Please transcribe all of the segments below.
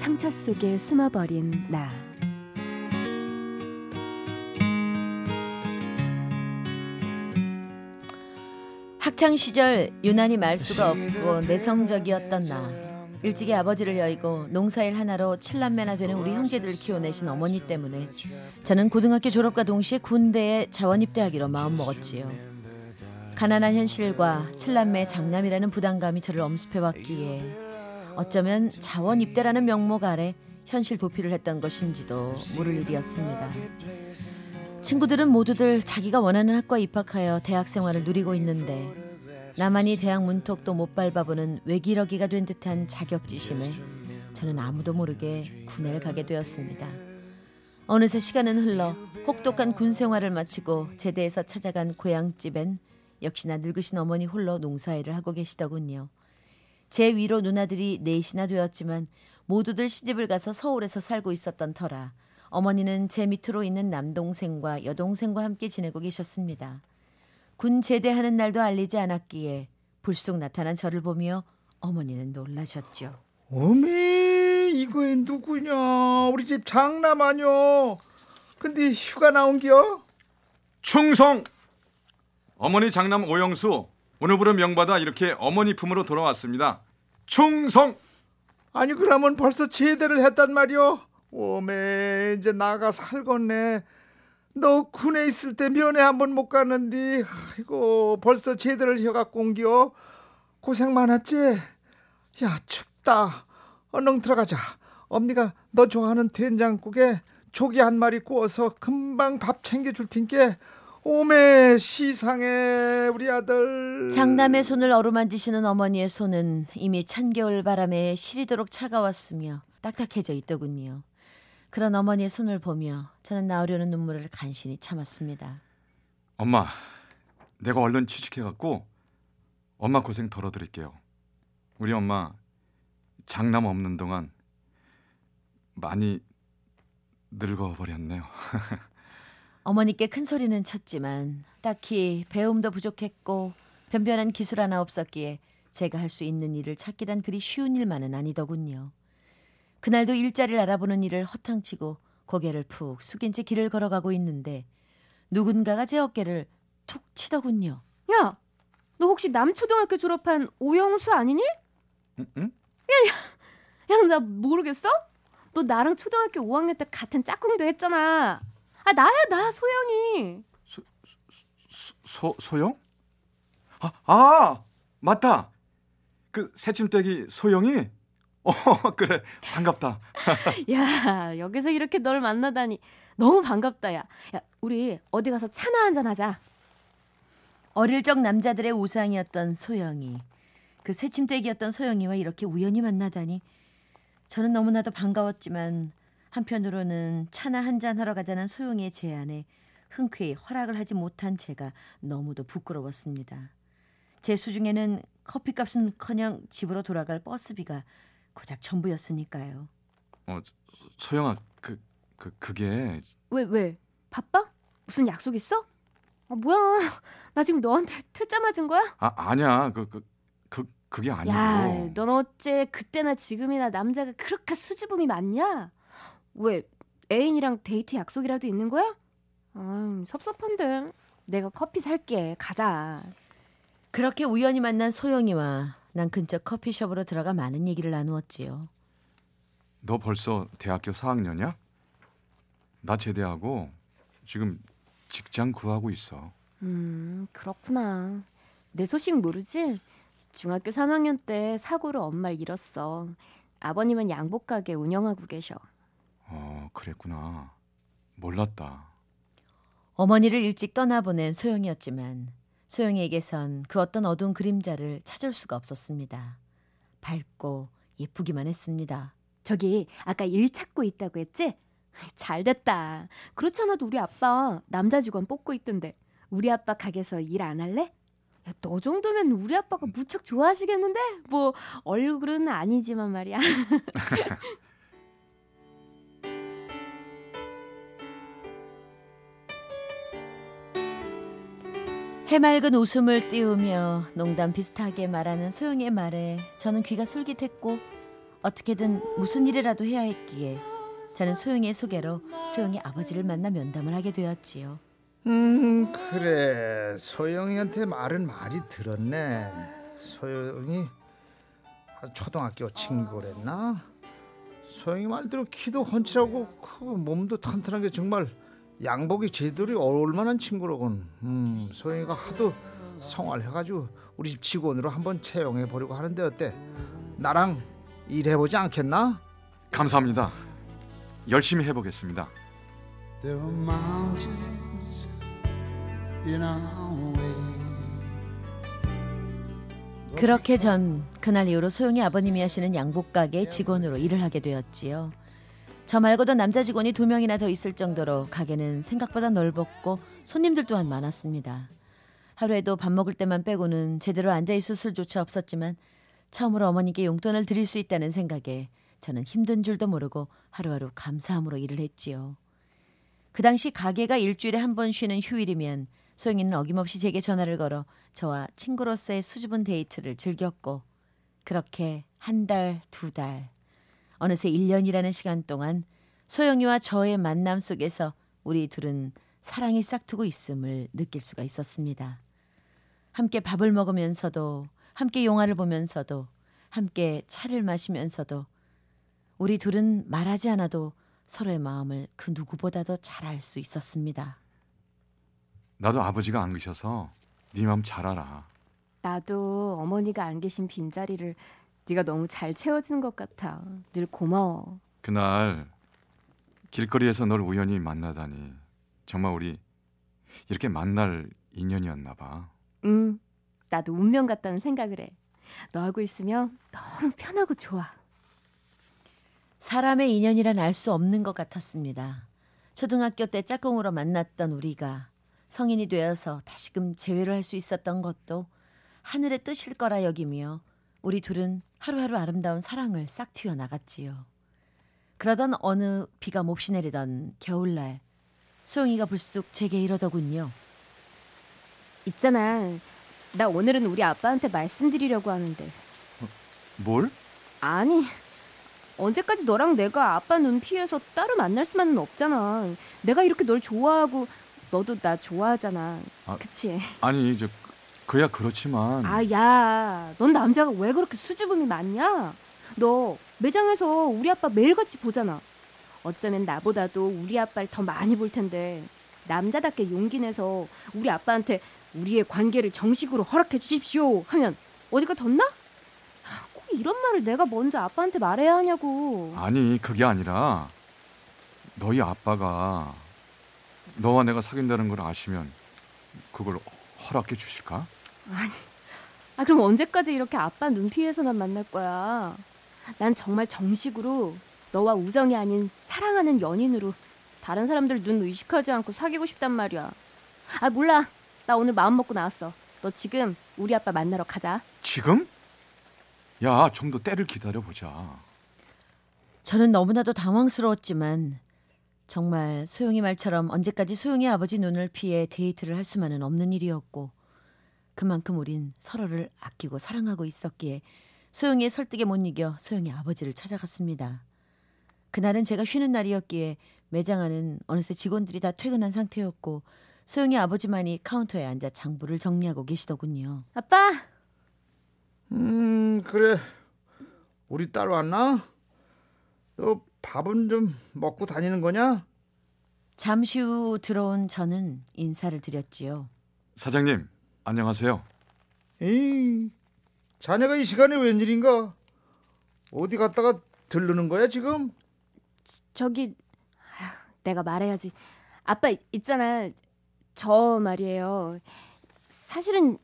상처 속에 숨어버린 나 학창 시절 유난히 말수가 없고 내성적이었던 나 일찍이 아버지를 여의고 농사일 하나로 칠남매나 되는 우리 형제들을 키워내신 어머니 때문에 저는 고등학교 졸업과 동시에 군대에 자원 입대하기로 마음먹었지요. 가난한 현실과 칠남매 장남이라는 부담감이 저를 엄습해왔기에 어쩌면 자원 입대라는 명목 아래 현실 도피를 했던 것인지도 모를 일이었습니다. 친구들은 모두들 자기가 원하는 학과 입학하여 대학 생활을 누리고 있는데 나만이 대학 문턱도 못 밟아보는 외기러기가 된 듯한 자격지심에 저는 아무도 모르게 군에를 가게 되었습니다. 어느새 시간은 흘러 혹독한 군 생활을 마치고 제대에서 찾아간 고향집엔 역시나 늙으신 어머니 홀로 농사일을 하고 계시더군요. 제 위로 누나들이 넷이나 되었지만 모두들 시집을 가서 서울에서 살고 있었던 터라 어머니는 제 밑으로 있는 남동생과 여동생과 함께 지내고 계셨습니다. 군 제대하는 날도 알리지 않았기에 불쑥 나타난 저를 보며 어머니는 놀라셨죠. 어메 이거에 누구냐 우리 집 장남 아뇨 근데 휴가 나온겨? 충성! 어머니 장남 오영수 오늘부로 명받아 이렇게 어머니 품으로 돌아왔습니다. 충성! 아니 그러면 벌써 제대를 했단 말이오? 오메 이제 나가 살겠네. 너 군에 있을 때 면회 한번 못 갔는데 아이고 벌써 제대를 해갖고 온겨 고생 많았지? 야 춥다. 얼른 들어가자. 엄니가 너 좋아하는 된장국에 조기 한 마리 구워서 금방 밥 챙겨줄 테니까 오메 시상해 우리 아들 장남의 손을 어루만지시는 어머니의 손은 이미 찬겨울 바람에 시리도록 차가웠으며 딱딱해져 있더군요. 그런 어머니의 손을 보며 저는 나오려는 눈물을 간신히 참았습니다. 엄마, 내가 얼른 취직해갖고 엄마 고생 덜어드릴게요. 우리 엄마 장남 없는 동안 많이 늙어버렸네요. 어머니께 큰 소리는 쳤지만 딱히 배움도 부족했고 변변한 기술 하나 없었기에 제가 할 수 있는 일을 찾기란 그리 쉬운 일만은 아니더군요. 그날도 일자리를 알아보는 일을 허탕치고 고개를 푹 숙인 채 길을 걸어가고 있는데 누군가가 제 어깨를 툭 치더군요. 야, 너 혹시 남초등학교 졸업한 오영수 아니니? 응? 응? 야, 나 모르겠어? 너 나랑 초등학교 5학년 때 같은 짝꿍도 했잖아. 아, 나야, 나, 소영이. 소, 소, 소영? 아, 아, 맞다. 그 새침대기 소영이? 어, 그래. 반갑다. 야, 여기서 이렇게 널 만나다니 너무 반갑다, 야. 야, 우리 어디 가서 차나 한잔 하자. 어릴 적 남자들의 우상이었던 소영이 그 새침대기였던 소영이와 이렇게 우연히 만나다니 저는 너무나도 반가웠지만 한편으로는 차나 한 잔 하러 가자는 소영이의 제안에 흔쾌히 허락을 하지 못한 제가 너무도 부끄러웠습니다. 제 수중에는 커피값은 커녕 집으로 돌아갈 버스비가 고작 전부였으니까요. 어, 소영아, 그, 그 그게 왜 왜? 바빠? 무슨 약속 있어? 아, 뭐야? 나 지금 너한테 퇴짜 맞은 거야? 아, 아니야. 그, 그, 그 그게 아니고. 야, 넌 어째 그때나 지금이나 남자가 그렇게 수줍음이 많냐? 왜 애인이랑 데이트 약속이라도 있는 거야? 아, 섭섭한데. 내가 커피 살게. 가자. 그렇게 우연히 만난 소영이와 난 근처 커피숍으로 들어가 많은 얘기를 나누었지요. 너 벌써 대학교 4학년이야? 나 제대하고 지금 직장 구하고 있어. 음, 그렇구나. 내 소식 모르지? 중학교 3학년 때 사고로 엄마를 잃었어. 아버님은 양복 가게 운영하고 계셔. 어, 그랬구나. 몰랐다. 어머니를 일찍 떠나보낸 소영이었지만 소영이에게선 그 어떤 어두운 그림자를 찾을 수가 없었습니다. 밝고 예쁘기만 했습니다. 저기 아까 일 찾고 있다고 했지? 잘 됐다. 그렇잖아도 우리 아빠 남자 직원 뽑고 있던데 우리 아빠 가게에서 일 안 할래? 야, 너 정도면 우리 아빠가 무척 좋아하시겠는데? 뭐 얼굴은 아니지만 말이야. 해맑은 웃음을 띄우며 농담 비슷하게 말하는 소영의 말에 저는 귀가 솔깃했고 어떻게든 무슨 일이라도 해야 했기에 저는 소영의 소개로 소영의 아버지를 만나 면담을 하게 되었지요. 음 그래. 소영이한테 말은 많이 들었네. 소영이 초등학교 친구랬나? 소영이 말대로 키도 훤칠하고 크고 몸도 탄탄한 게 정말 양복이 제대로 어울릴 만한 친구로군 음 소영이가 하도 성화를 해가지고 우리 집 직원으로 한번 채용해 보려고 하는데 어때 나랑 일해보지 않겠나 감사합니다. 열심히 해보겠습니다. There are mountains in our way. 그렇게 전 그날 이후로 소영이 아버님이 하시는 양복 가게 직원으로 일을 하게 되었지요. 저 말고도 남자 직원이 두 명이나 더 있을 정도로 가게는 생각보다 넓었고 손님들 또한 많았습니다. 하루에도 밥 먹을 때만 빼고는 제대로 앉아 있을 수조차 없었지만 처음으로 어머니께 용돈을 드릴 수 있다는 생각에 저는 힘든 줄도 모르고 하루하루 감사함으로 일을 했지요. 그 당시 가게가 일주일에 한 번 쉬는 휴일이면 소영이는 어김없이 제게 전화를 걸어 저와 친구로서의 수줍은 데이트를 즐겼고 그렇게 한 달, 두 달, 어느새 1년이라는 시간 동안 소영이와 저의 만남 속에서 우리 둘은 사랑이 싹트고 있음을 느낄 수가 있었습니다. 함께 밥을 먹으면서도 함께 영화를 보면서도 함께 차를 마시면서도 우리 둘은 말하지 않아도 서로의 마음을 그 누구보다도 잘 알 수 있었습니다. 나도 아버지가 안 계셔서 네 마음 잘 알아. 나도 어머니가 안 계신 빈자리를 네가 너무 잘 채워주는 것 같아. 늘 고마워. 그날 길거리에서 널 우연히 만나다니 정말 우리 이렇게 만날 인연이었나 봐. 응, 나도 운명 같다는 생각을 해. 너하고 있으면 너무 편하고 좋아. 사람의 인연이란 알 수 없는 것 같았습니다. 초등학교 때 짝꿍으로 만났던 우리가 성인이 되어서 다시금 재회를 할 수 있었던 것도 하늘의 뜻일 거라 여기며 우리 둘은 하루하루 아름다운 사랑을 싹 튀어 나갔지요. 그러던 어느 비가 몹시 내리던 겨울날 소영이가 불쑥 제게 이러더군요. 있잖아. 나 오늘은 우리 아빠한테 말씀드리려고 하는데. 뭘? 아니, 언제까지 너랑 내가 아빠 눈 피해서 따로 만날 수만은 없잖아. 내가 이렇게 널 좋아하고 너도 나 좋아하잖아. 아. 그치? 아니 이제 그- 그야 그렇지만 아, 야, 넌 남자가 왜 그렇게 수줍음이 많냐? 너 매장에서 우리 아빠 매일같이 보잖아. 어쩌면 나보다도 우리 아빠를 더 많이 볼 텐데 남자답게 용기 내서 우리 아빠한테 우리의 관계를 정식으로 허락해 주십시오 하면 어디가 덧나? 아, 꼭 이런 말을 내가 먼저 아빠한테 말해야 하냐고. 아니 그게 아니라 너희 아빠가 너와 내가 사귄다는 걸 아시면 그걸 허락해 주실까? 아 그럼 언제까지 이렇게 아빠 눈 피해서만 만날 거야? 난 정말 정식으로 너와 우정이 아닌 사랑하는 연인으로 다른 사람들 눈 의식하지 않고 사귀고 싶단 말이야. 아 몰라. 나 오늘 마음 먹고 나왔어. 너 지금 우리 아빠 만나러 가자. 지금? 야 좀 더 때를 기다려 보자. 저는 너무나도 당황스러웠지만 정말 소영이 말처럼 언제까지 소영이 아버지 눈을 피해 데이트를 할 수만은 없는 일이었고 그만큼 우린 서로를 아끼고 사랑하고 있었기에 소영이의 설득에 못 이겨 소영이 아버지를 찾아갔습니다. 그날은 제가 쉬는 날이었기에 매장 안은 어느새 직원들이 다 퇴근한 상태였고 소영이 아버지만이 카운터에 앉아 장부를 정리하고 계시더군요. 아빠. 음 그래 우리 딸 왔나? 너 밥은 좀 먹고 다니는 거냐? 잠시 후 들어온 저는 인사를 드렸지요. 사장님 안녕하세요. 에이 자네가 이 시간에 웬일인가? 어디 갔다가 들르는 거야 지금? 저기 아휴, 내가 말해야지. 아빠 있- 있잖아. 저 말이에요. 사실은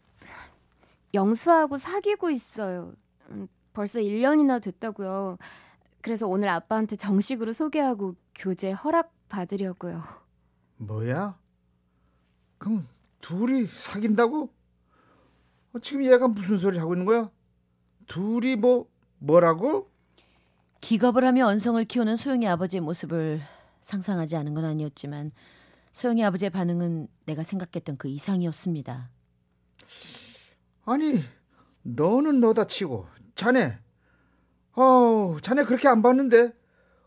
영수하고 사귀고 있어요. 음, 벌써 1년이나 됐다고요. 그래서 오늘 아빠한테 정식으로 소개하고 교제 허락 받으려고요. 뭐야? 그럼 둘이 사귄다고? 어, 지금 얘가 무슨 소리 하고 있는 거야? 둘이 뭐 뭐라고? 기겁을 하며 언성을 키우는 소영이 아버지의 모습을 상상하지 않은 건 아니었지만 소영이 아버지의 반응은 내가 생각했던 그 이상이었습니다. 아니 너는 너다 치고 자네 어 자네 그렇게 안 봤는데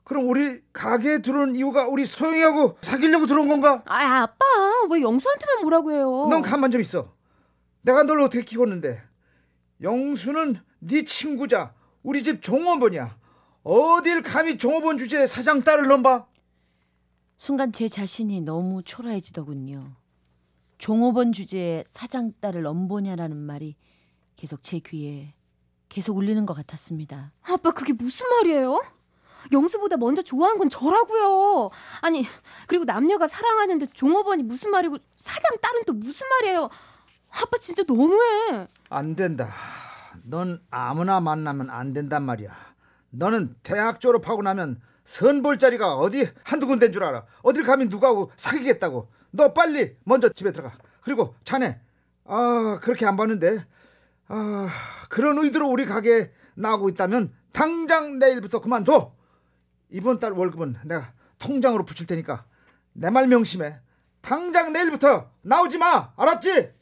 그럼 우리 가게에 들어온 이유가 우리 소영이하고 사귀려고 들어온 건가? 아, 아빠, 왜 영수한테만 뭐라고 해요? 넌 가만 좀 있어. 내가 널 어떻게 키웠는데? 영수는 네 친구자 우리 집 종업원이야. 어딜 감히 종업원 주제에 사장 딸을 넘봐? 순간 제 자신이 너무 초라해지더군요. 종업원 주제에 사장 딸을 넘보냐라는 말이 계속 제 귀에 계속 울리는 것 같았습니다. 아빠, 그게 무슨 말이에요? 영수보다 먼저 좋아한 건 저라고요. 아니, 그리고 남녀가 사랑하는데 종업원이 무슨 말이고 사장 딸은 또 무슨 말이에요? 아빠 진짜 너무해. 안 된다. 넌 아무나 만나면 안 된단 말이야. 너는 대학 졸업하고 나면 선볼 자리가 어디 한두 군데인 줄 알아. 어딜 감히 누구하고 사귀겠다고. 너 빨리 먼저 집에 들어가. 그리고 자네, 아 그렇게 안 봤는데, 아 그런 의도로 우리 가게에 나오고 있다면 당장 내일부터 그만둬. 이번 달 월급은 내가 통장으로 붙일 테니까 내 말 명심해. 당장 내일부터 나오지 마. 알았지?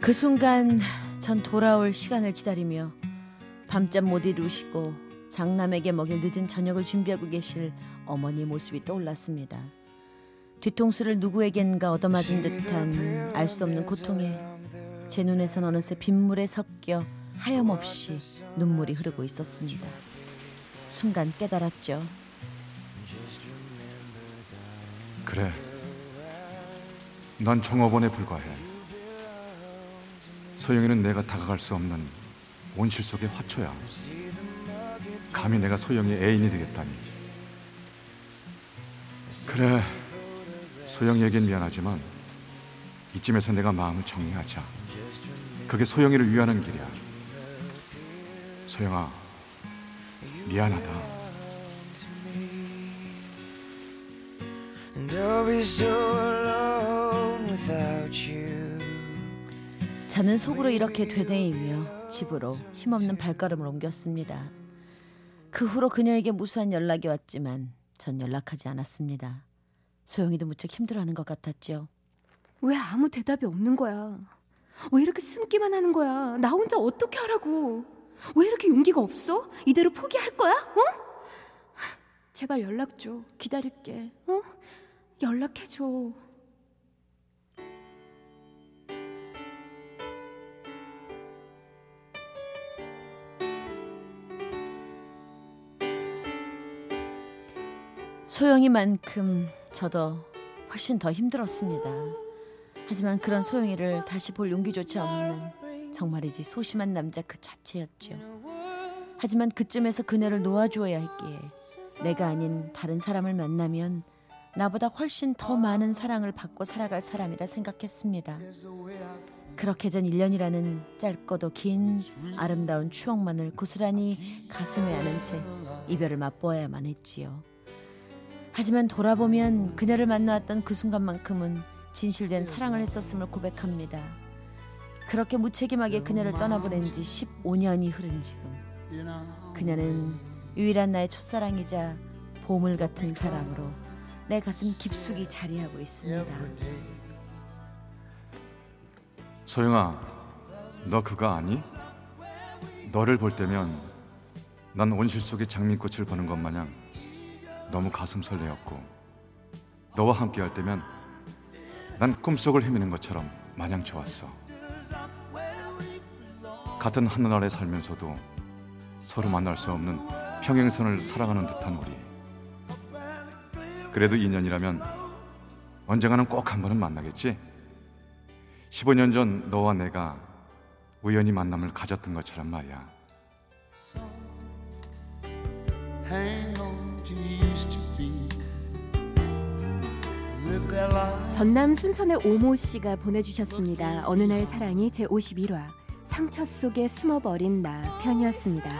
그 순간 전 돌아올 시간을 기다리며 밤잠 못 이루시고 장남에게 먹일 늦은 저녁을 준비하고 계실 어머니의 모습이 떠올랐습니다. 뒤통수를 누구에겐가 얻어맞은 듯한 알 수 없는 고통에 제 눈에선 어느새 빗물에 섞여 하염없이 눈물이 흐르고 있었습니다. 순간 깨달았죠. 그래. 난 종업원에 불과해. 소영이는 내가 다가갈 수 없는 온실 속의 화초야. 감히 내가 소영이의 애인이 되겠다니. 그래. 소영이에겐 미안하지만 이쯤에서 내가 마음을 정리하자. 그게 소영이를 위하는 길이야. 소영아, 미안하다. And I'll be so alone without you. 저는 속으로 이렇게 되뇌이며 집으로 힘없는 발걸음을 옮겼습니다. 그 후로 그녀에게 무수한 연락이 왔지만 전 연락하지 않았습니다. 소영이도 무척 힘들어하는 것 같았죠. 왜 아무 대답이 없는 거야? 왜 이렇게 숨기만 하는 거야? 나 혼자 어떻게 하라고? 왜 이렇게 용기가 없어? 이대로 포기할 거야? 어? 제발 연락 줘. 기다릴게. 어? 연락해 줘. 소영이만큼 저도 훨씬 더 힘들었습니다. 하지만 그런 소영이를 다시 볼 용기조차 없는 정말이지 소심한 남자 그 자체였죠. 하지만 그쯤에서 그녀를 놓아주어야 했기에 내가 아닌 다른 사람을 만나면 나보다 훨씬 더 많은 사랑을 받고 살아갈 사람이라 생각했습니다. 그렇게 전 1년이라는 짧고도 긴 아름다운 추억만을 고스란히 가슴에 안은 채 이별을 맛보아야만 했지요. 하지만 돌아보면 그녀를 만나왔던 그 순간만큼은 진실된 사랑을 했었음을 고백합니다. 그렇게 무책임하게 그녀를 떠나보낸 지 15년이 흐른 지금 그녀는 유일한 나의 첫사랑이자 보물 같은 사람으로 내 가슴 깊숙이 자리하고 있습니다. 소영아, 너 그거 아니? 너를 볼 때면 난 온실 속의 장미꽃을 보는 것 마냥 너무 가슴 설레었고 너와 함께 할 때면 난 꿈속을 헤매는 것처럼 마냥 좋았어. 같은 하늘 아래 살면서도 서로 만날 수 없는 평행선을 살아가는 듯한 우리. 그래도 인연이라면 언젠가는 꼭 한 번은 만나겠지? 15년 전 너와 내가 우연히 만남을 가졌던 것처럼 말이야. 전남 순천의 오모 씨가 보내주셨습니다. 어느 날 사랑이 제 51화 상처 속에 숨어버린 나 편이었습니다.